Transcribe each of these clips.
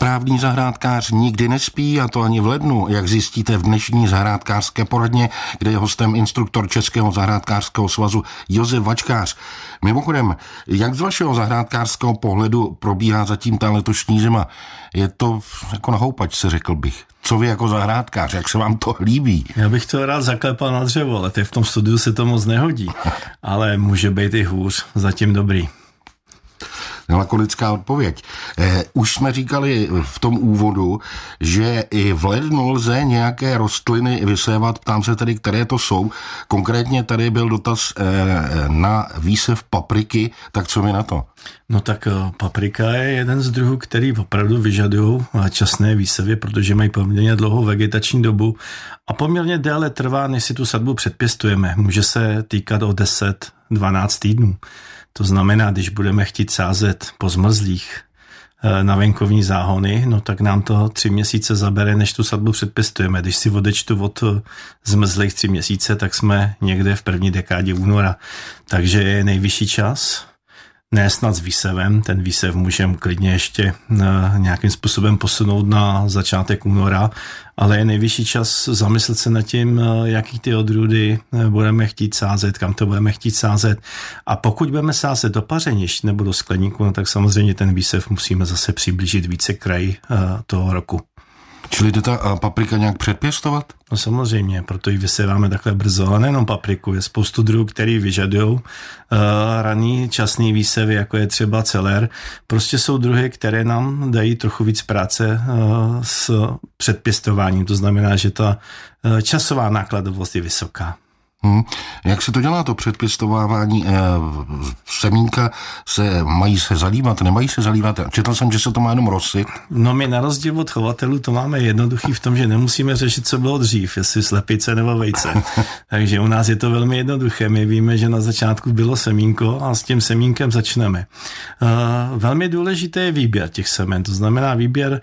Správný zahrádkář nikdy nespí a to ani v lednu, jak zjistíte v dnešní zahrádkářské poradně, kde je hostem instruktor Českého zahrádkářského svazu Josef Vačkář. Mimochodem, jak z vašeho zahrádkářského pohledu probíhá zatím ta letošní zima? Je to jako na houpačce, řekl bych. Co vy jako zahrádkář, jak se vám to líbí? Já bych to rád zaklepal na dřevo, ale teď v tom studiu se to moc nehodí. Ale může být i hůř, zatím dobrý lakonická odpověď. Eh, už jsme říkali v tom úvodu, že i v lednu lze nějaké rostliny vysévat. Ptám se tedy, které to jsou. Konkrétně tady byl dotaz eh, na výsev papriky, tak co mi na to? No tak eh, paprika je jeden z druhů, který opravdu vyžadují časné výsevy, protože mají poměrně dlouhou vegetační dobu a poměrně déle trvá, než si tu sadbu předpěstujeme. Může se týkat o 10-12 týdnů. To znamená, když budeme chtít sázet po zmrzlých eh, na venkovní záhony, no tak nám to tři měsíce zabere, než tu sadbu předpěstujeme. Když si odečtu od eh, zmrzlých tři měsíce, tak jsme někde v první dekádě února. Takže je nejvyšší čas ne snad s výsevem, ten výsev můžeme klidně ještě eh, nějakým způsobem posunout na začátek února, ale je nejvyšší čas zamyslet se nad tím, eh, jaký ty odrůdy eh, budeme chtít sázet, kam to budeme chtít sázet. A pokud budeme sázet do pařenišť nebo do skleníku, no tak samozřejmě ten výsev musíme zase přiblížit více kraj toho roku. Čili jde ta paprika nějak předpěstovat? No samozřejmě, proto ji vyséváme takhle brzo, ale nejenom papriku, je spoustu druhů, který vyžadují uh, raný časný výsevy, jako je třeba celer. Prostě jsou druhy, které nám dají trochu víc práce uh, s předpěstováním, to znamená, že ta uh, časová nákladovost je vysoká. Hmm. Jak se to dělá, to předpěstovávání semínka? Se, mají se zalívat, nemají se zalívat? Četl jsem, že se to má jenom rosit. No my na rozdíl od chovatelů to máme jednoduchý v tom, že nemusíme řešit, co bylo dřív, jestli slepice nebo vejce. Takže u nás je to velmi jednoduché. My víme, že na začátku bylo semínko a s tím semínkem začneme. E, velmi důležité je výběr těch semen, to znamená výběr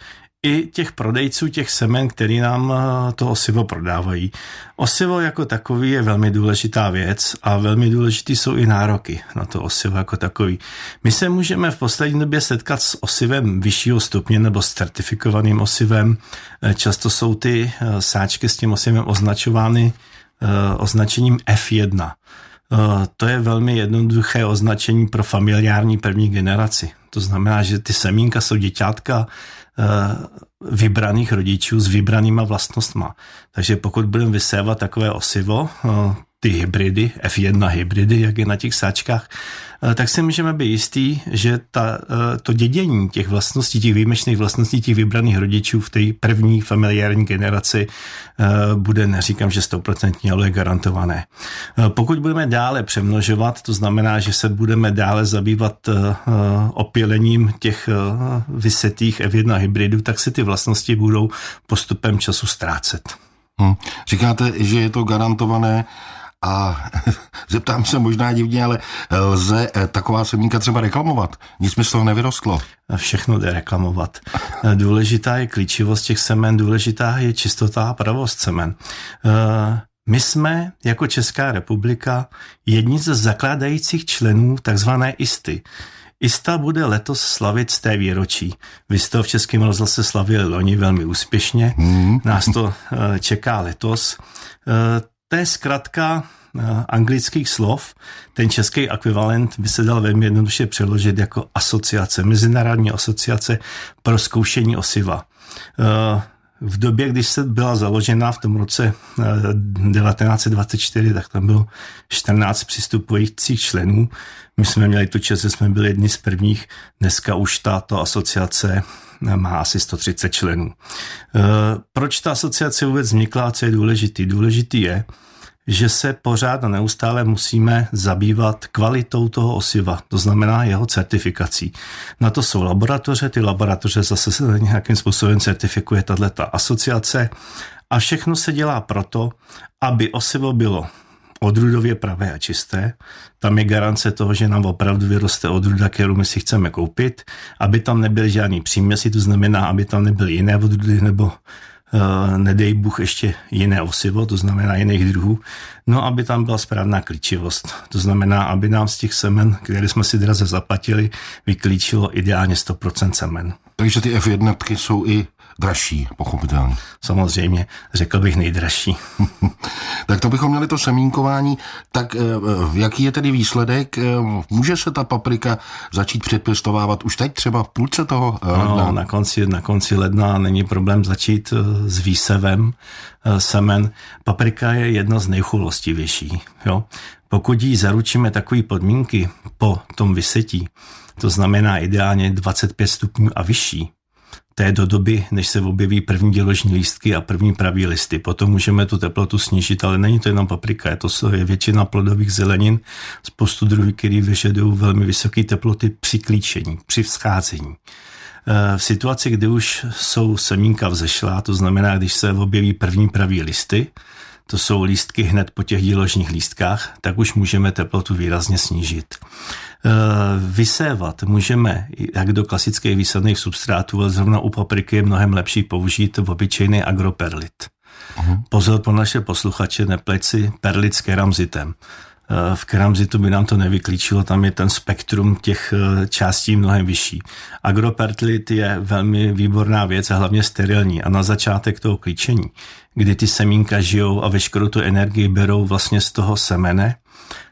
i těch prodejců těch semen, který nám eh, to osivo prodávají. Osivo jako takový je velmi důležitá věc a velmi důležitý jsou i nároky na to osivo jako takový. My se můžeme v poslední době setkat s osivem vyššího stupně nebo s certifikovaným osivem. Eh, často jsou ty eh, sáčky s tím osivem označovány označením F1. To je velmi jednoduché označení pro familiární první generaci. To znamená, že ty semínka jsou děťátka vybraných rodičů s vybranýma vlastnostma. Takže pokud budeme vysévat takové osivo, eh, ty hybridy, F1 hybridy, jak je na těch sáčkách, eh, tak si můžeme být jistý, že ta, eh, to dědění těch vlastností, těch výjimečných vlastností těch vybraných rodičů v té první familiární generaci eh, bude, neříkám, že stoprocentně, ale garantované. Pokud budeme dále přemnožovat, to znamená, že se budeme dále zabývat opělením těch vysetých F1 hybridů, tak se ty vlastnosti budou postupem času ztrácet. Hmm. Říkáte, že je to garantované a zeptám se možná divně, ale lze eh, taková semínka třeba reklamovat? Nic mi z toho nevyrostlo. Všechno jde reklamovat. Důležitá je klíčivost těch semen, důležitá je čistota a pravost semen. Eh, my jsme jako Česká republika jedni ze zakládajících členů takzvané ISTY. ISTA bude letos slavit z té výročí. Vy jste v Českém rozhlase slavili loni velmi úspěšně. Hmm. Nás to eh, čeká letos. To je zkrátka eh, anglických slov. Ten český ekvivalent by se dal velmi jednoduše přeložit jako asociace, Mezinárodní asociace pro zkoušení osiva. Eh, v době, když se byla založena v tom roce 1924, eh, tak tam bylo 14 přistupujících členů. My jsme měli tu čest, že jsme byli jedni z prvních. Dneska už tato asociace má asi 130 členů. Proč ta asociace vůbec vznikla a co je důležitý? Důležitý je, že se pořád a neustále musíme zabývat kvalitou toho osiva, to znamená jeho certifikací. Na to jsou laboratoře, ty laboratoře zase se nějakým způsobem certifikuje tato asociace a všechno se dělá proto, aby osivo bylo odrůdově pravé a čisté. Tam je garance toho, že nám opravdu vyroste odrůda, kterou my si chceme koupit, aby tam nebyly žádný příměsi, to znamená, aby tam nebyly jiné odrůdy nebo Eh, nedej Bůh ještě jiné osivo, to znamená jiných druhů, no aby tam byla správná klíčivost. To znamená, aby nám z těch semen, které jsme si draze zaplatili, vyklíčilo ideálně 100% semen. Takže ty F1 jsou i dražší, pochopitelně. Samozřejmě, řekl bych nejdražší. tak to bychom měli to semínkování. Tak eh, jaký je tedy výsledek? Eh, může se ta paprika začít předpěstovávat už teď, třeba v půlce toho eh, ledna? No, na konci, na konci ledna není problém začít s výsevem semen. Paprika je jedna z nejchulostivější. Jo? Pokud jí zaručíme takové podmínky po tom vysetí, to znamená ideálně 25 stupňů a vyšší, té do doby, než se objeví první děložní lístky a první pravý listy. Potom můžeme tu teplotu snížit, ale není to jenom paprika, je to je většina plodových zelenin, spoustu druhů, který vyžadují velmi vysoké teploty při klíčení, při vzcházení. E, v situaci, kdy už jsou semínka vzešlá, to znamená, když se objeví první pravý listy, to jsou lístky hned po těch díložních lístkách, tak už můžeme teplotu výrazně snížit. Eh, vysévat můžeme jak do klasických výsadných substrátů, ale zrovna u papriky je mnohem lepší použít v obyčejný agroperlit. Uh-huh. Pozor po naše posluchače, nepleť si perlit s keramzitem. Eh, v keramzitu by nám to nevyklíčilo, tam je ten spektrum těch eh, částí mnohem vyšší. Agroperlit je velmi výborná věc a hlavně sterilní a na začátek toho klíčení, kdy ty semínka žijou a veškerou tu energii berou vlastně z toho semene,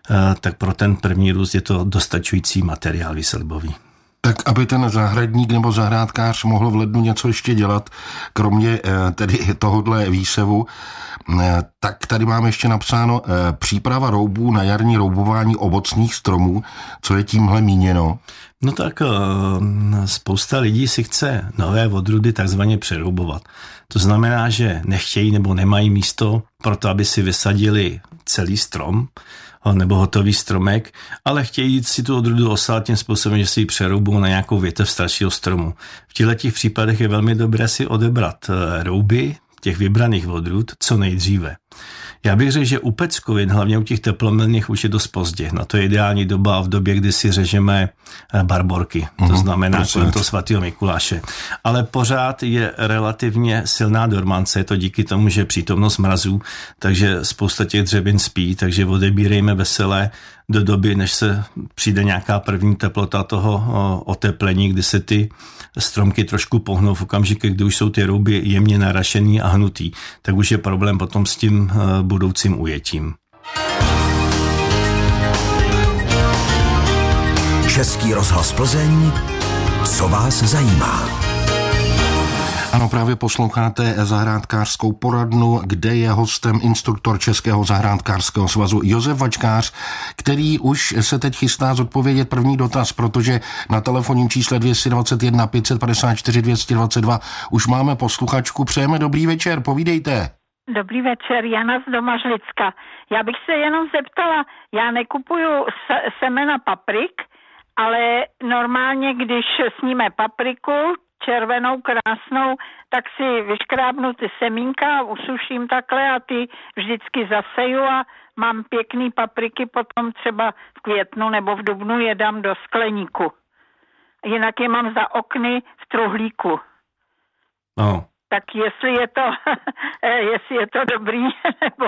Eh, tak pro ten první růst je to dostačující materiál výsadbový. Tak aby ten zahradník nebo zahrádkář mohl v lednu něco ještě dělat, kromě eh, tedy tohohle výsevu, eh, tak tady máme ještě napsáno příprava roubů na jarní roubování ovocných stromů. Co je tímhle míněno? No tak spousta lidí si chce nové odrudy takzvaně přeroubovat. To znamená, že nechtějí nebo nemají místo pro to, aby si vysadili celý strom, nebo hotový stromek, ale chtějí si tu odrůdu osát tím způsobem, že si ji přeroubou na nějakou větev staršího stromu. V těchto případech je velmi dobré si odebrat eh, rouby těch vybraných odrůd co nejdříve. Já bych řekl, že u peckovin, hlavně u těch teplomilných, už je dost pozdě. Na to je ideální doba v době, kdy si řežeme eh, barborky, to mm-hmm, znamená kolem toho svatého Mikuláše. Ale pořád je relativně silná dormance, to díky tomu, že přítomnost mrazů, takže spousta těch dřevin spí, takže odebírejme veselé do doby, než se přijde nějaká první teplota toho oteplení, kdy se ty stromky trošku pohnou v okamžiku, kdy už jsou ty rouby jemně narašený a hnutý, tak už je problém potom s tím e, budoucím ujetím. Český rozhlas Plzeň, co vás zajímá? Ano, právě posloucháte zahrádkářskou poradnu, kde je hostem instruktor Českého zahrádkářského svazu Josef Vačkář, který už se teď chystá zodpovědět první dotaz, protože na telefonním čísle 221 554 222 už máme posluchačku. Přejeme dobrý večer, povídejte. Dobrý večer, Jana z Domažlicka. Já bych se jenom zeptala, já nekupuju semena paprik, ale normálně, když sníme papriku, červenou, krásnou, tak si vyškrábnu ty semínka, usuším takhle a ty vždycky zaseju a mám pěkný papriky, potom třeba v květnu nebo v dubnu je dám do skleníku. Jinak je mám za okny v truhlíku. No, tak jestli je to, jestli je to dobrý, nebo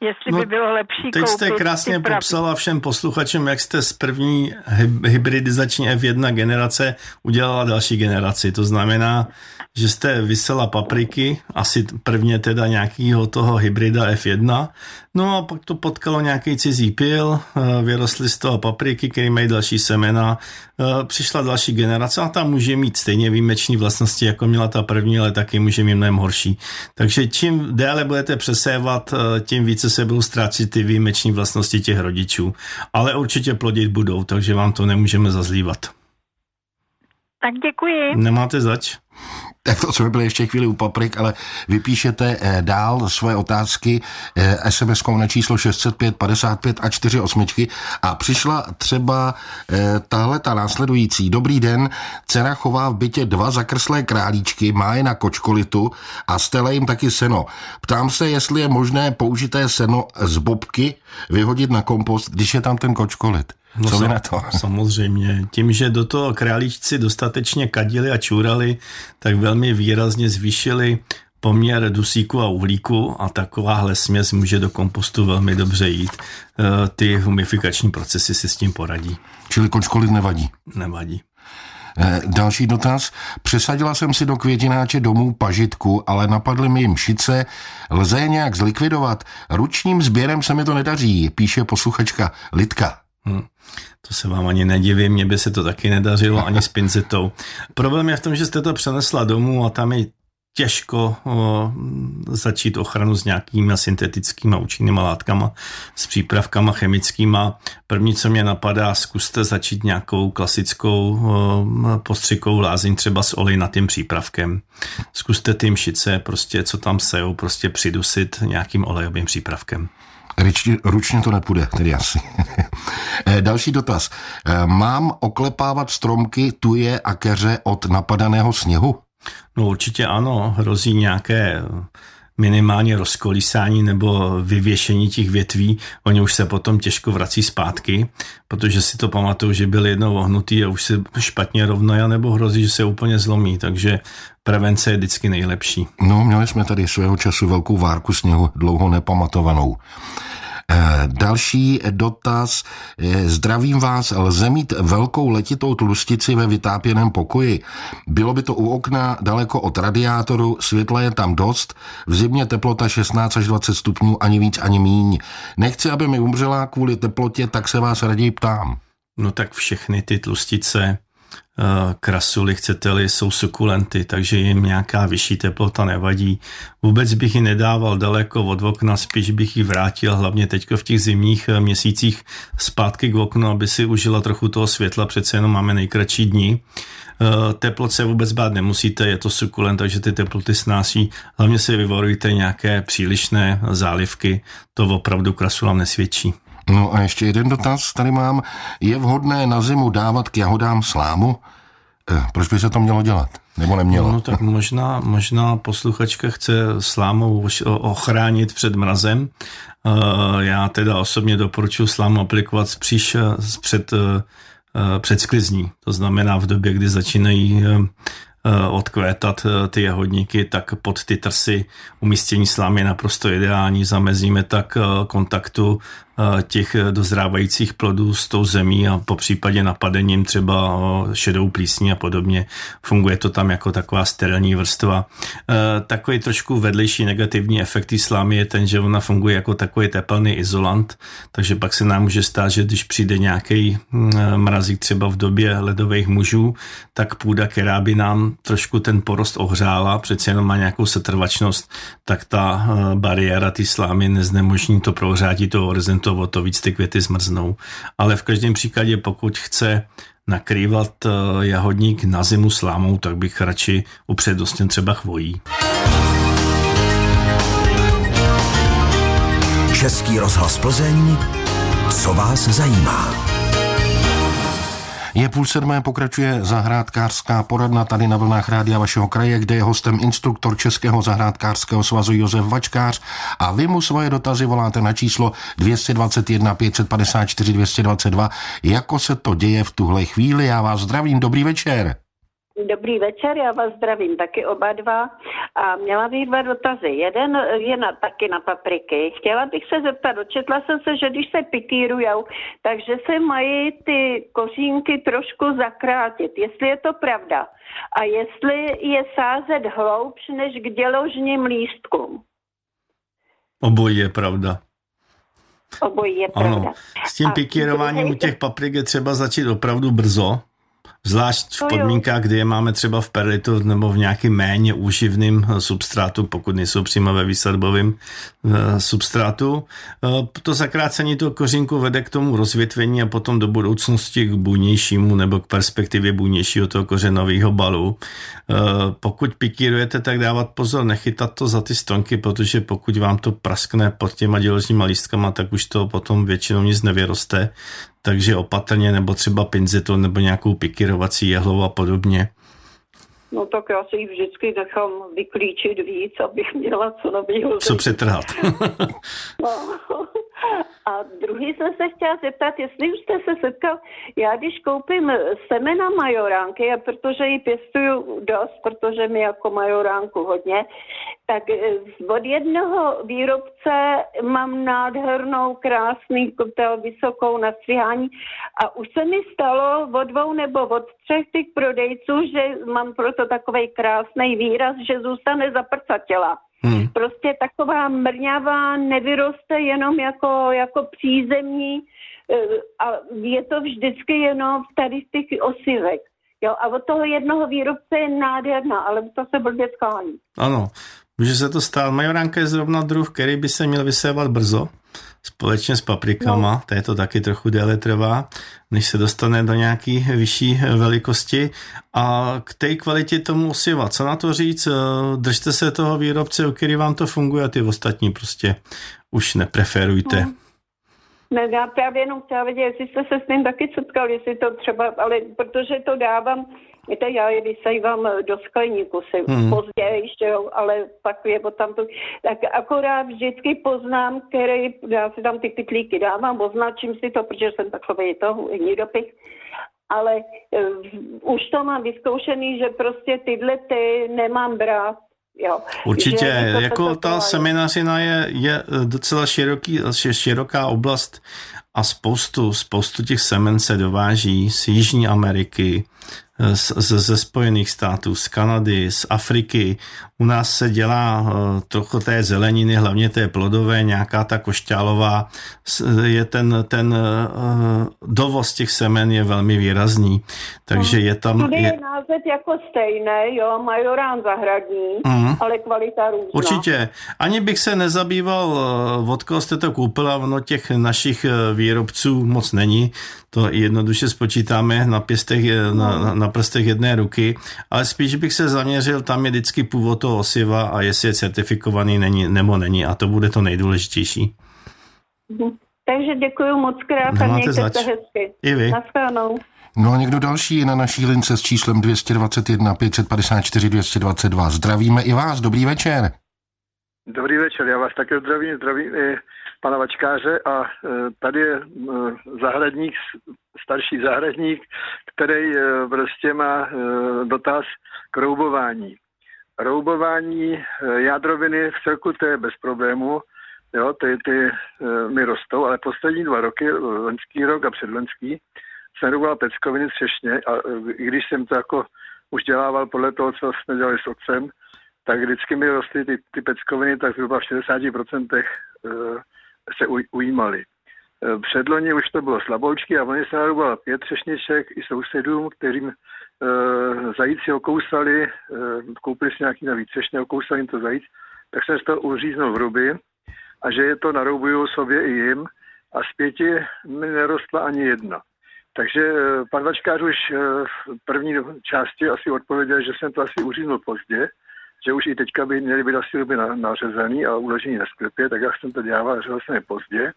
jestli no, by bylo lepší Teď jste krásně popsala všem posluchačům, jak jste z první hybridizační F1 generace udělala další generaci. To znamená, že jste vysela papriky, asi prvně teda nějakého toho hybrida F1, no a pak to potkalo nějaký cizí pil, eh, vyrostly z toho papriky, které mají další semena, eh, přišla další generace a ta může mít stejně výjimečné vlastnosti, jako měla ta první, ale taky může mít mnohem horší. Takže čím déle budete přesévat, eh, tím více se budou ztrácet ty výjimečné vlastnosti těch rodičů. Ale určitě plodit budou, takže vám to nemůžeme zazlívat. Tak děkuji. Nemáte zač. Tak to jsme byli ještě chvíli u paprik, ale vypíšete eh, dál svoje otázky eh, SMS-kou na číslo 605 55 a 4 osmičky a přišla třeba eh, tahle ta následující. Dobrý den, dcera chová v bytě dva zakrslé králíčky, má je na kočkolitu a stele jim taky seno. Ptám se, jestli je možné použité seno z bobky vyhodit na kompost, když je tam ten kočkolit. No Co vy na to? Samozřejmě. Tím, že do toho králíčci dostatečně kadili a čurali, tak velmi výrazně zvýšili poměr dusíku a uhlíku a takováhle směs může do kompostu velmi dobře jít. Eh, ty humifikační procesy si s tím poradí. Čili kočkolit nevadí? Nevadí. Eh, další dotaz. Přesadila jsem si do květináče domů pažitku, ale napadly mi mšice. Lze je nějak zlikvidovat? Ručním sběrem se mi to nedaří, píše posluchačka Litka. Hmm. To se vám ani nedivím, mně by se to taky nedařilo ani s pincetou. Problém je v tom, že jste to přenesla domů a tam je těžko o, začít ochranu s nějakými syntetickými účinnými látkama, s přípravkama chemickýma. První, co mě napadá, zkuste začít nějakou klasickou o, postřikou lázeň třeba s olejnatým přípravkem. Zkuste ty mšice, prostě, co tam sejou, prostě přidusit nějakým olejovým přípravkem. Ručně, ručně to nepůjde, tedy asi. Eh, další dotaz. Eh, mám oklepávat stromky, tuje a keře od napadaného sněhu? No určitě ano, hrozí nějaké minimálně rozkolísání nebo vyvěšení těch větví, oni už se potom těžko vrací zpátky, protože si to pamatuju, že byl jednou ohnutý a už se špatně rovnají, nebo hrozí, že se úplně zlomí, takže prevence je vždycky nejlepší. No, měli jsme tady svého času velkou várku sněhu, dlouho nepamatovanou. Eh, další dotaz. Eh, zdravím vás, lze mít velkou letitou tlustici ve vytápěném pokoji. Bylo by to u okna daleko od radiátoru, světla je tam dost, v zimě teplota 16 až 20 stupňů, ani víc, ani míň. Nechci, aby mi umřela kvůli teplotě, tak se vás raději ptám. No tak všechny ty tlustice krasuly, chcete-li, jsou sukulenty, takže jim nějaká vyšší teplota nevadí. Vůbec bych ji nedával daleko od okna, spíš bych ji vrátil, hlavně teď v těch zimních eh, měsících zpátky k oknu, aby si užila trochu toho světla, přece jenom máme nejkratší dní. Eh, teplot se vůbec bát nemusíte, je to sukulent, takže ty teploty snásí. Hlavně si vyvarujte nějaké přílišné zálivky, to opravdu krasulám nesvědčí. No a ještě jeden dotaz tady mám. Je vhodné na zimu dávat k jahodám slámu? Eh, proč by se to mělo dělat? Nebo nemělo? No tak možná, možná posluchačka chce slámou ochránit před mrazem. Eh, já teda osobně doporučuji slámu aplikovat před, eh, před sklizní. To znamená v době, kdy začínají odkvétat ty jahodníky, tak pod ty trsy umístění slámy je naprosto ideální. Zamezíme tak kontaktu těch dozrávajících plodů s tou zemí a po případě napadením třeba šedou plísní a podobně. Funguje to tam jako taková sterilní vrstva. E, takový trošku vedlejší negativní efekt slámy je ten, že ona funguje jako takový tepelný izolant, takže pak se nám může stát, že když přijde nějaký hm, mrazík třeba v době ledových mužů, tak půda, která by nám trošku ten porost ohřála, přece jenom má nějakou setrvačnost, tak ta bariéra té slámy neznemožní to prohřátí toho horizontu to o to víc ty květy zmrznou. Ale v každém případě, pokud chce nakrývat eh, jahodník na zimu slámou, tak bych radši upřednostnil třeba chvojí. Český rozhlas Plzeň, co vás zajímá? Je půl sedmé, pokračuje zahrádkářská poradna tady na vlnách rádia vašeho kraje, kde je hostem instruktor Českého zahrádkářského svazu Josef Vačkář a vy mu svoje dotazy voláte na číslo 221 554 222. Jako se to děje v tuhle chvíli? Já vás zdravím, dobrý večer. Dobrý večer, já vás zdravím taky oba dva. A měla bych dva dotazy. Jeden je na, taky na papriky. Chtěla bych se zeptat, dočetla jsem se, že když se pikírujou, takže se mají ty kořínky trošku zakrátit. Jestli je to pravda. A jestli je sázet hloubš než k děložním lístkům. Obojí je pravda. Obojí je pravda. Ano, s tím pikírováním u těch paprik je třeba začít opravdu brzo, Zvlášť v podmínkách, kdy je máme třeba v perlitu nebo v nějakým méně úživným eh, substrátu, pokud nejsou přímo ve výsadbovém eh, substrátu. Eh, to zakrácení toho kořínku vede k tomu rozvětvení a potom do budoucnosti k bujnějšímu nebo k perspektivě bujnějšího toho kořenového balu. Pokud pikírujete, tak dávat pozor, nechytat to za ty stonky, protože pokud vám to praskne pod těma děložníma lístkama, tak už to potom většinou nic nevyroste takže opatrně, nebo třeba pinzetu, nebo nějakou pikirovací jehlou a podobně. No tak já si ji vždycky nechám vyklíčit víc, abych měla co nového. Co přetrhat. no. A druhý jsem se chtěla zeptat, jestli už jste se setkal, já když koupím semena majoránky, a protože ji pěstuju dost, protože mi jako majoránku hodně, tak od jednoho výrobce mám nádhernou, krásný, vysokou na stříhání a už se mi stalo od dvou nebo od třech těch prodejců, že mám proto takový krásný výraz, že zůstane zaprcatěla. Hmm. Prostě taková mrňavá nevyroste jenom jako, jako přízemní eh, a je to vždycky jenom tady z těch osivek. Jo, a od toho jednoho výrobce je nádherná, ale to se blbě skání. Ano, může se to stát. Majoránka je zrovna druh, který by se měl vysévat brzo společně s paprikama, no. to je to taky trochu déle trvá, než se dostane do nějaký vyšší velikosti. A k té kvalitě tomu osiva, co na to říct, držte se toho výrobce, u který vám to funguje a ty ostatní prostě už nepreferujte. No. Ne, já právě jenom chtěla vědět, jestli jste se s tím taky setkal, jestli to třeba, ale protože to dávám Víte, já je vysejvám do skleníku si hmm. později ještě, jo, ale pak je tam to, tak akorát vždycky poznám, který, já si tam ty pytlíky dávám, označím si to, protože jsem takový to nidopich, ale uh, už to mám vyzkoušený, že prostě tyhle ty nemám brát, Jo. Určitě, jako ta seminařina je, je docela široký, široká oblast a spoustu, spoustu těch semen se dováží z Jižní Ameriky, z, ze Spojených států, z Kanady, z Afriky. U nás se dělá uh, trochu té zeleniny, hlavně té plodové, nějaká ta košťálová. Je ten, ten uh, dovoz těch semen je velmi výrazný, takže je tam... Tady je, název jako stejné, jo, majorán zahradní, mm. ale kvalita různá. Určitě. Ani bych se nezabýval, uh, od koho jste to koupila, ono těch našich výrobců moc není, to jednoduše spočítáme na, pěstech, na, na prstech jedné ruky, ale spíš bych se zaměřil, tam je vždycky původ toho osiva a jestli je certifikovaný není, nebo není a to bude to nejdůležitější. Mhm. Takže děkuji moc krát a mějte zač. se hezky. I vy. No a někdo další je na naší lince s číslem 221 554 222. Zdravíme i vás, dobrý večer. Dobrý večer, já vás také zdravím, zdravím i pana Vačkáře a e, tady je e, zahradník, starší zahradník, který e, prostě má dotaz k roubování. Roubování jádroviny v celku to je bez problému, jo, ty, ty mi rostou, ale poslední dva roky, lenský rok a předlenský, jsem rouboval peckoviny třešně a i když jsem to jako už dělával podle toho, co jsme dělali s otcem, tak vždycky mi rostly ty, ty peckoviny tak zhruba v 60% se ujímali. E, předloni už to bylo slaboučky a oni se narubalo pět třešniček i sousedům, kterým e, zajíci okousali, e, koupili si nějaký navíc třešně, okousali jim to zajíc, tak jsem z toho uříznul v ruby a že je to naroubuju sobě i jim a zpěti mi nerostla ani jedna. Takže pan Vačkář už v první části asi odpověděl, že jsem to asi uříznul pozdě, že už i teďka by měly být asi ruby nařezaný a uložený na sklepě, tak já jsem to dělal, řezal jsem je pozdě.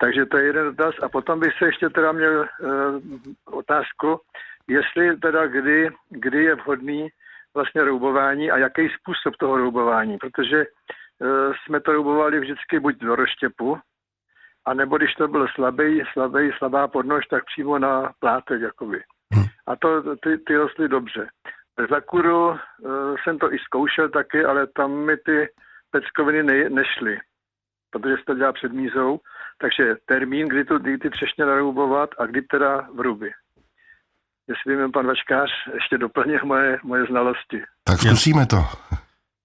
Takže to je jeden dotaz. A potom bych se ještě teda měl uh, otázku, jestli teda kdy, kdy je vhodný vlastně roubování a jaký způsob toho roubování, protože uh, jsme to roubovali vždycky buď do roštěpu, a nebo když to byl slabý, slabý, slabá podnož, tak přímo na plátek, jakoby. Hm. A to, ty, ty rostly dobře. Za kuru uh, jsem to i zkoušel taky, ale tam mi ty peckoviny ne, nešly, protože se to dělá před mízou. Takže termín, kdy, to, kdy ty třešně naroubovat a kdy teda v ruby. Jestli by mi pan Vačkář ještě doplnil moje, moje znalosti. Tak zkusíme to.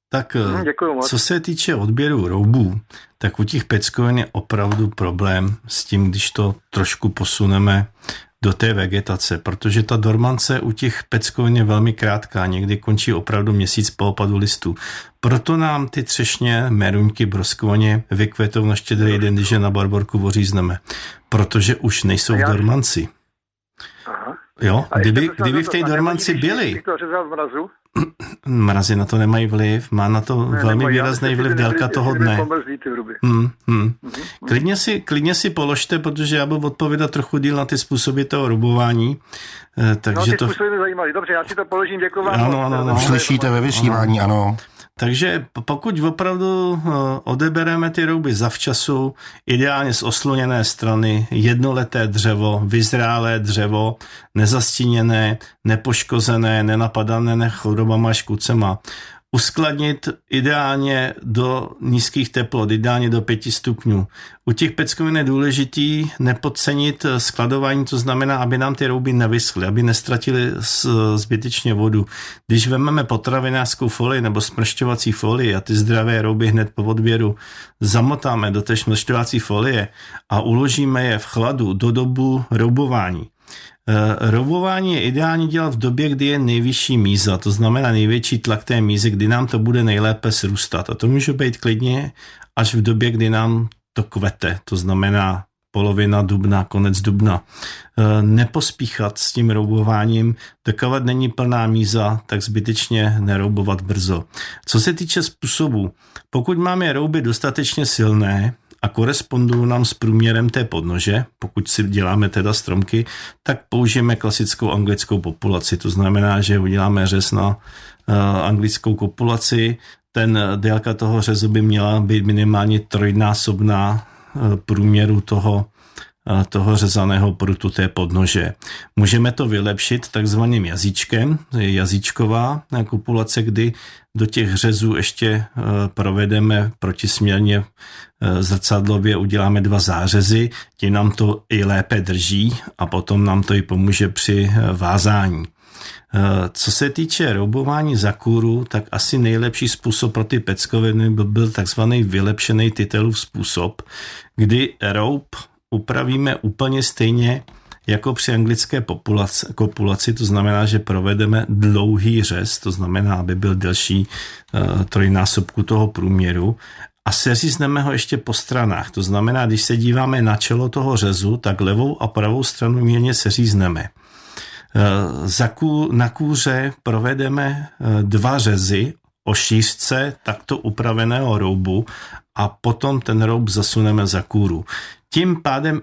Tak hmm, co se týče odběru roubů, tak u těch peckovin je opravdu problém s tím, když to trošku posuneme do té vegetace, protože ta dormance u těch peckovin je velmi krátká, někdy končí opravdu měsíc po opadu listů. Proto nám ty třešně, meruňky, broskvoně vykvetou na štědrý den, když je na barborku ořízneme, protože už nejsou v dormanci. Aha. Jo, kdyby, kdyby v té dormanci byly, Mrazy na to nemají vliv, má na to ne, velmi nemají, výrazný vliv délka toho dne. Hmm, hmm. Mm-hmm. Klidně, si, klidně si položte, protože já budu odpovědat trochu díl na ty způsoby toho rubování. Eh, takže no, ty to... způsoby mě zajímaly. Dobře, já si to položím, děkuji vám. Ano, ano, ano. Slyšíte ve vysílání, ano. Takže pokud opravdu eh, odebereme ty rouby zavčasu, ideálně z osluněné strany, jednoleté dřevo, vyzrálé dřevo, nezastíněné, nepoškozené, nenapadané chorobama a škůdcema, uskladnit ideálně do nízkých teplot, ideálně do 5 stupňů. U těch peckovin je důležitý nepodcenit skladování, to znamená, aby nám ty rouby nevyschly, aby nestratili zbytečně vodu. Když vezmeme potravinářskou folii nebo smršťovací folii a ty zdravé rouby hned po odběru zamotáme do té smršťovací folie a uložíme je v chladu do dobu roubování, roubování je ideální dělat v době, kdy je nejvyšší míza, to znamená největší tlak té mízy, kdy nám to bude nejlépe srůstat. A to může být klidně až v době, kdy nám to kvete, to znamená polovina dubna, konec dubna. Eh, nepospíchat s tím roubováním, dokud není plná míza, tak zbytečně neroubovat brzo. Co se týče způsobu, pokud máme rouby dostatečně silné, a korespondují nám s průměrem té podnože, pokud si děláme teda stromky, tak použijeme klasickou anglickou populaci. To znamená, že uděláme řez na uh, anglickou populaci. Ten délka toho řezu by měla být minimálně trojnásobná uh, průměru toho toho řezaného prutu té podnože. Můžeme to vylepšit takzvaným jazyčkem, je jazyčková kupulace, kdy do těch řezů ještě e, provedeme protisměrně e, zrcadlově, uděláme dva zářezy, tím nám to i lépe drží a potom nám to i pomůže při e, vázání. Co se týče roubování za kůru, tak asi nejlepší způsob pro ty peckoviny by byl takzvaný vylepšený titelův způsob, kdy roub upravíme úplně stejně jako při anglické populaci, kopulaci, to znamená, že provedeme dlouhý řez, to znamená, aby byl delší uh, trojnásobku toho průměru a seřízneme ho ještě po stranách. To znamená, když se díváme na čelo toho řezu, tak levou a pravou stranu mírně seřízneme. Uh, na kůře provedeme uh, dva řezy o šířce takto upraveného roubu a potom ten roub zasuneme za kůru. Tím pádem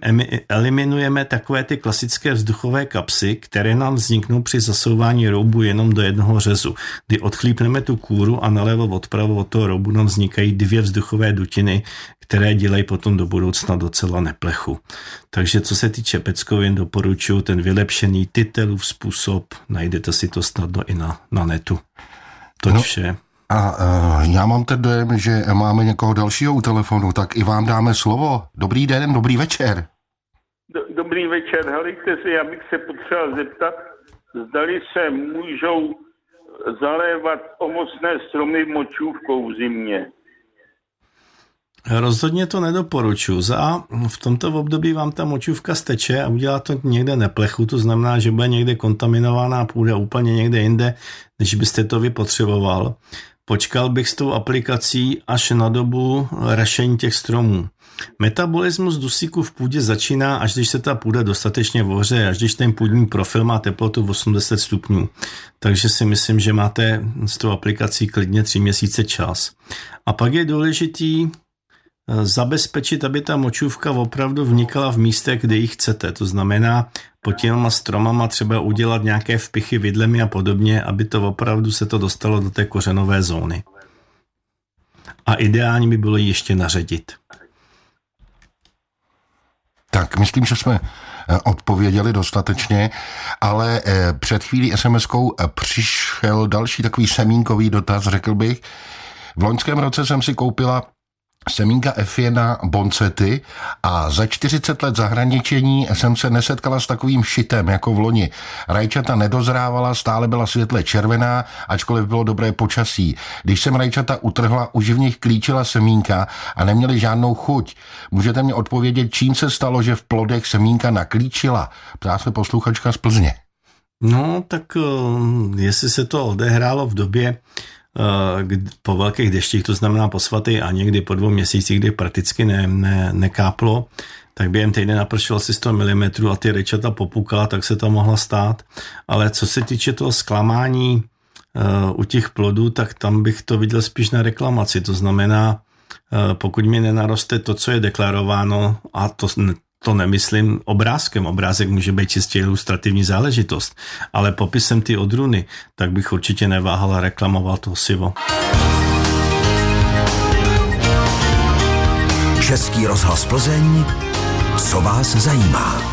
eliminujeme takové ty klasické vzduchové kapsy, které nám vzniknou při zasouvání roubu jenom do jednoho řezu. Kdy odchlípneme tu kůru a nalevo odpravo od toho roubu nám vznikají dvě vzduchové dutiny, které dělají potom do budoucna docela neplechu. Takže co se týče peckovin, doporučuji ten vylepšený titelův způsob, najdete si to snadno i na, na netu. To no. vše. A uh, já mám ten dojem, že máme někoho dalšího u telefonu, tak i vám dáme slovo. Dobrý den, dobrý večer. Dobrý večer, helejte si, já bych se potřeboval zeptat, zdali se můžou zalévat omocné stromy močůvkou v zimě. Rozhodně to nedoporučuji. Za v tomto období vám ta močůvka steče a udělá to někde neplechu, to znamená, že bude někde kontaminovaná půda úplně někde jinde, než byste to vy potřeboval. Počkal bych s tou aplikací až na dobu rašení těch stromů. Metabolismus dusíku v půdě začíná, až když se ta půda dostatečně vohře, až když ten půdní profil má teplotu 80 stupňů. Takže si myslím, že máte s tou aplikací klidně 3 měsíce čas. A pak je důležitý zabezpečit, aby ta močůvka opravdu vnikala v místech, kde ji chcete. To znamená pod těma stromama třeba udělat nějaké vpichy vidlemi a podobně, aby to opravdu se to dostalo do té kořenové zóny. A ideální by bylo ji ještě naředit. Tak, myslím, že jsme eh, odpověděli dostatečně, ale eh, před chvílí SMS-kou eh, přišel další takový semínkový dotaz, řekl bych. V loňském roce jsem si koupila semínka F1 Boncety a za 40 let zahraničení jsem se nesetkala s takovým šitem jako v loni. Rajčata nedozrávala, stále byla světle červená, ačkoliv bylo dobré počasí. Když jsem rajčata utrhla, už v nich klíčila semínka a neměli žádnou chuť. Můžete mi odpovědět, čím se stalo, že v plodech semínka naklíčila? Ptá se posluchačka z Plzně. No, tak eh, jestli se to odehrálo v době, po velkých deštích, to znamená po svatý a někdy po dvou měsících, kdy prakticky ne, ne, nekáplo, tak během týdne napršelo asi 100 mm a ty rečata popukala, tak se to mohla stát. Ale co se týče toho zklamání uh, u těch plodů, tak tam bych to viděl spíš na reklamaci. To znamená, uh, pokud mi nenaroste to, co je deklarováno, a to to nemyslím obrázkem. Obrázek může být čistě ilustrativní záležitost, ale popisem ty odruny, tak bych určitě neváhal a reklamoval to sivo. Český rozhlas Plzeň, co vás zajímá?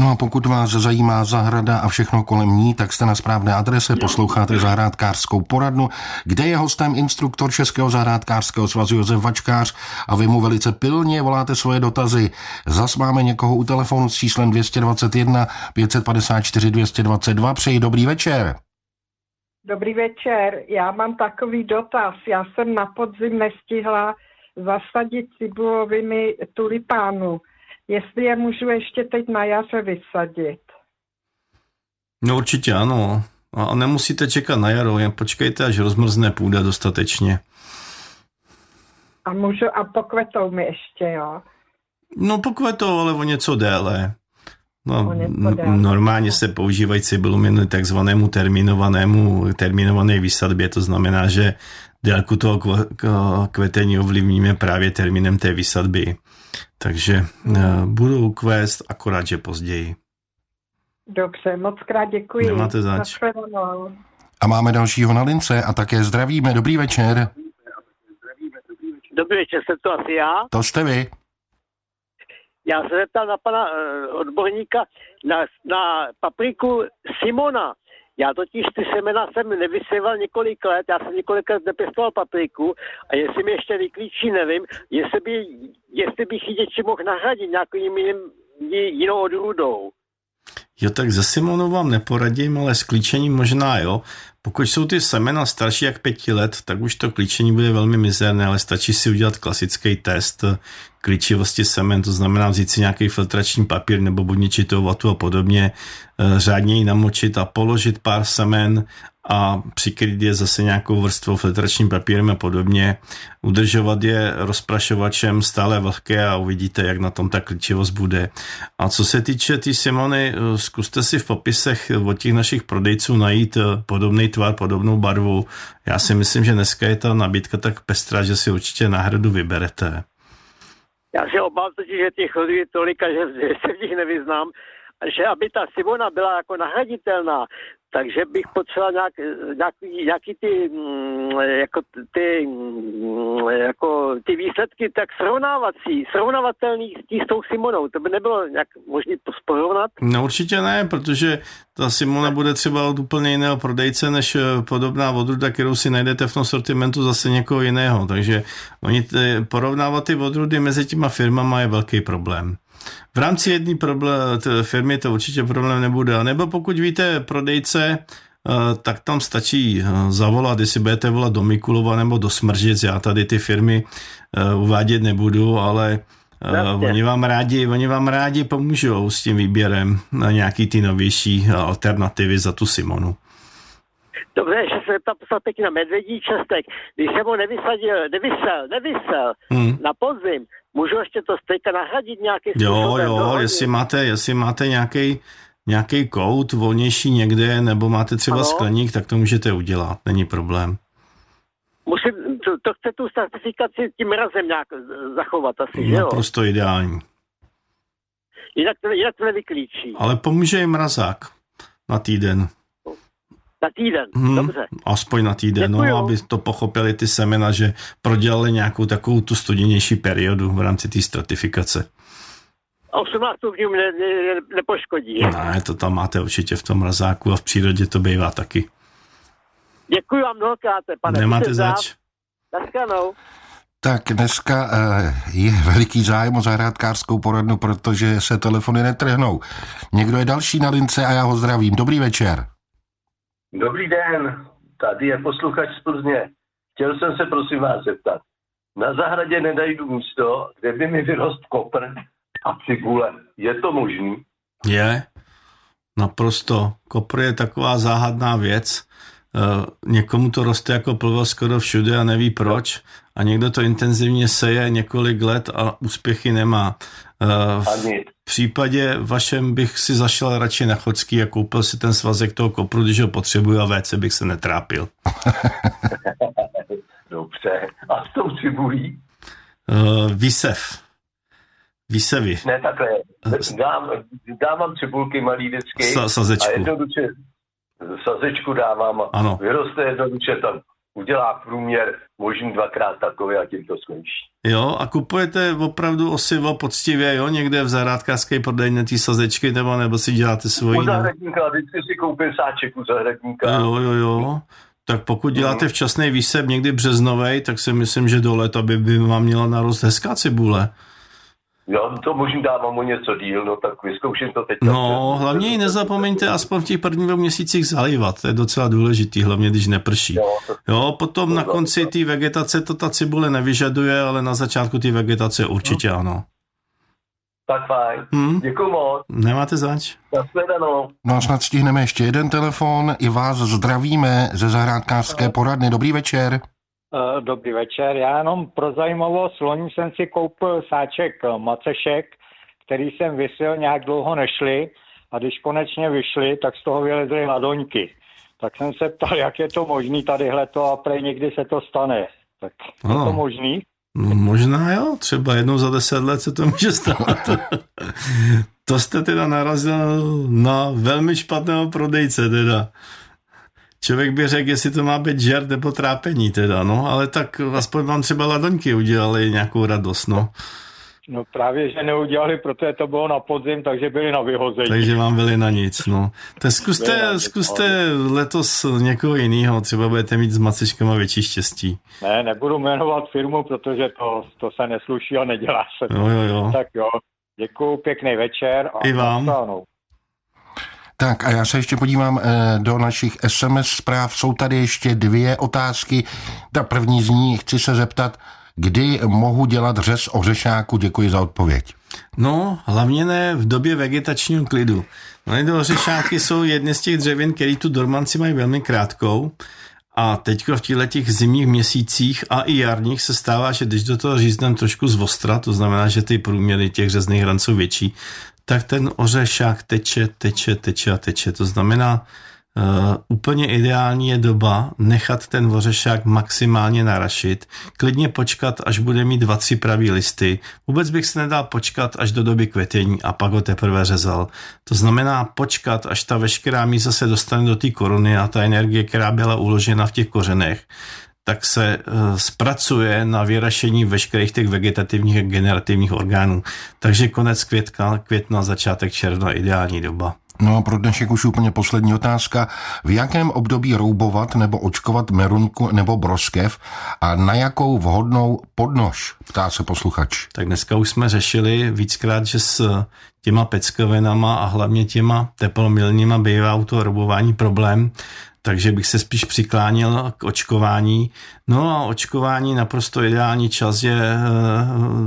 No a pokud vás zajímá zahrada a všechno kolem ní, tak jste na správné adrese, posloucháte zahrádkářskou poradnu, kde je hostem instruktor Českého zahrádkářského svazu Josef Vačkář a vy mu velice pilně voláte svoje dotazy. Zas máme někoho u telefonu s číslem 221 554 222. Přeji dobrý večer. Dobrý večer, já mám takový dotaz. Já jsem na podzim nestihla zasadit cibuloviny tulipánu. Jestli je můžu ještě teď na jaře vysadit. No určitě ano. A nemusíte čekat na jaro, jen počkejte, až rozmrzne půda dostatečně. A můžu, a pokvetou mi ještě, jo? No pokvetou, ale o něco déle. No, normálně se používají cibuluminy takzvanému terminovanému, terminované výsadbě, to znamená, že délku toho kvetení ovlivníme právě termínem té výsadby. Takže uh, budou kvést, akorát, že později. Dobře, moc krát děkuji. Nemáte zač. A máme dalšího na lince a také zdravíme. Dobrý večer. Dobrý večer, jsem to asi já. To jste vy. Já se zeptal na pana uh, odborníka na, na papriku Simona. Já totiž ty semena jsem nevyséval několik let, já jsem několik let nepěstoval papriku a jestli mi ještě vyklíčí, nevím, jestli, by, jestli bych ji něčím mohl nahradit nějakým jiným, jinou odrůdou. Jo, tak ze Simonu vám neporadím, ale s klíčením možná jo. Pokud jsou ty semena starší jak pěti let, tak už to klíčení bude velmi mizerné, ale stačí si udělat klasický test klíčivosti semen, to znamená vzít si nějaký filtrační papír nebo budničitou vatu a podobně, eh, řádně ji namočit a položit pár semen a přikryt je zase nějakou vrstvou filtračním papírem a podobně, udržovat je rozprašovačem stále vlhké a uvidíte, jak na tom ta klíčivost bude. A co se týče té tý Simony, eh, zkuste si v popisech od těch našich prodejců najít eh, podobný tvar, podobnou barvu. Já si myslím, že dneska je ta nabídka tak pestrá, že si určitě náhradu vyberete. Já se obávám totiž, že těch chodů je tolika, že, se v nich nevyznám, že aby ta Simona byla jako nahraditelná, takže bych potřeboval nějak, nějaký, nějaký ty, mm, jako ty, mm, jako ty výsledky tak srovnávací, srovnávatelný s tou Simonou. To by nebylo nějak možné porovnat? No určitě ne, protože ta Simona bude třeba od úplně jiného prodejce, než eh, podobná odruda, kterou si najdete v tom sortimentu zase někoho jiného. Takže oni porovnávat ty odrudy mezi těma firmama je velký problém. V rámci jedné firmy to určitě problém nebude. A nebo pokud víte prodejce, eh, tak tam stačí eh, zavolat, jestli budete volat do Mikulova nebo do Smržic, já tady ty firmy eh, uvádět nebudu, ale Uh, oni vám rádi, oni vám rádi pomůžou s tím výběrem na nějaký ty novější alternativy za tu Simonu. Dobře, že se tam poslal pěkně na medvědí čestek. Když jsem ho nevysadil, nevysel, nevysel hmm. na podzim, Můžu ještě to stejka nahradit nějaký Jo, jo, jestli máte, jestli máte nějaký nějaký kout volnější někde, nebo máte třeba ano. skleník, tak to můžete udělat, není problém. Musím, to, to chce tu certifikaci tím razem nějak zachovat asi, že jo? Naprosto ideální. Jinak to, jinak to nevyklíčí. Ale pomůže jim mrazák na týden. Na týden, hmm, dobře. Aspoň na týden, no, aby to pochopili ty semena, že prodělali nějakou takovou tu studenější periodu v rámci té stratifikace. 18 stupňů ne, ne, nepoškodí. Ne, to tam máte určitě v tom mrazáku a v přírodě to bývá taky. Děkuji vám mnohokrát, pane. Nemáte zač. Naschledanou. Tak dneska uh, je veliký zájem o zahrádkářskou poradnu, protože se telefony netrhnou. Někdo je další na lince a já ho zdravím. Dobrý večer. Dobrý den, tady je posluchač z Plzně. Chtěl jsem se prosím vás zeptat. Na zahradě nedajdu místo, kde by mi vyrost kopr a cibule. Je to možný? Je, naprosto. Kopr je taková záhadná věc. E, někomu to roste jako plvel skoro všude a neví proč. A někdo to intenzivně seje několik let a úspěchy nemá. V případě vašem bych si zašel radši na chodský a koupil si ten svazek toho kopru, když ho potřebuju a WC bych se netrápil. Dobře. A s tou cibulí? Uh, výsev. Výsevy. Ne, takhle. Dám, dávám cibulky malý vždycky. Sa, sazečku. A jednoduše sazečku dávám. Ano. Vyroste jednoduše tam udělá průměr možný dvakrát takový a tím to skončí. Jo, a kupujete opravdu osivo poctivě, jo, někde v zahrádkářské prodejně ty sazečky, nebo, nebo si děláte svoji? U zahradníka, vždycky si koupím sáček u zahradníka. Jo, jo, jo. Tak pokud děláte včasný výseb někdy březnovej, tak si myslím, že do léta by, by vám měla narost hezká cibule. Jo, to možná dávám o něco díl, no tak vyzkouším to teď. No, hlavně ji nezapomeňte aspoň v těch prvních dvou měsících zalivat, to je docela důležitý, hlavně když neprší. Jo, to, Jo, potom na konci té vegetace to ta cibule nevyžaduje, ale na začátku té vegetace určitě ano. tak fajn. Hm? Děkuju moc. Nemáte zač? Nashledanou. No a snad stihneme ještě jeden telefon. I vás zdravíme ze zahrádkářské poradny. Dobrý večer. Eh, Dobrý večer, já jenom pro zajímavost, loni jsem si koupil sáček eh, macešek, který jsem vysil, nějak dlouho nešli a když konečně vyšly, tak z toho vylezly hladoňky. Tak jsem se ptal, jak je to možný tadyhle to a prej někdy se to stane. Tak je Ano. to možný? No, možná jo, třeba jednou za deset let se to může stát. to jste teda narazil na velmi špatného prodejce teda. Člověk by řekl, jestli to má být žert nebo trápení teda, no, ale tak aspoň vám třeba ladoňky udělali nějakou radost, no. No právě, že neudělali, protože to bylo na podzim, takže byli na vyhození. Takže vám byli na nic, no. Tak zkuste, zkuste letos někoho jiného, třeba budete mít s macečkama větší štěstí. Ne, nebudu jmenovat firmu, protože to, to se nesluší a nedělá se. Jo, jo, jo. Tak jo, děkuju, pěkný večer. A I vám. nashledanou. Tak a já se ještě podívám eh, do našich SMS zpráv. Jsou tady ještě dvě otázky. Ta první z ní chci se zeptat, kdy mohu dělat řez ořešáku. Děkuji za odpověď. No, hlavně ne v době vegetačního klidu. No, ty ořešáky jsou jedny z těch dřevin, které tu dormanci mají velmi krátkou. A teďko v těchto těch zimních měsících a i jarních se stává, že když do toho řízneme trošku z ostra, to znamená, že ty průměry těch řezných hran jsou větší, tak ten ořešák teče, teče, teče a teče. To znamená, Uh, úplně ideální je doba nechat ten ořešák maximálně narašit, klidně počkat, až bude mít dva, tři pravý listy. Vůbec bych se nedal počkat až do doby květění a pak ho teprve řezal. To znamená počkat, až ta veškerá míza se dostane do té koruny a ta energie, která byla uložena v těch kořenech, tak se uh, zpracuje na vyrašení veškerých těch vegetativních a generativních orgánů. Takže konec květka, května, začátek června, ideální doba. No a pro dnešek už úplně poslední otázka. V jakém období roubovat nebo očkovat meruňku nebo broskev a na jakou vhodnou podnož? Ptá se posluchač. Tak dneska už jsme řešili víckrát, že s těma peckovinama a hlavně těma teplomilnýma bývá u toho roubování problém, takže bych se spíš přiklánil k očkování. No a očkování naprosto ideální čas je eh,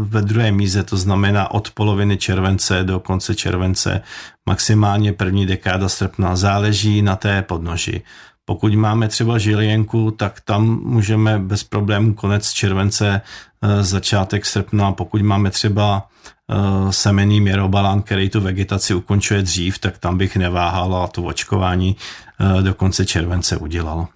ve druhé míze, to znamená od poloviny července do konce července, maximálně první dekáda srpna. Záleží na té podnoži. Pokud máme třeba žilienku, tak tam můžeme bez problémů konec července, eh, začátek srpna. Pokud máme třeba eh, semený měrobalán, který tu vegetaci ukončuje dřív, tak tam bych neváhal a to očkování do konce července udělal.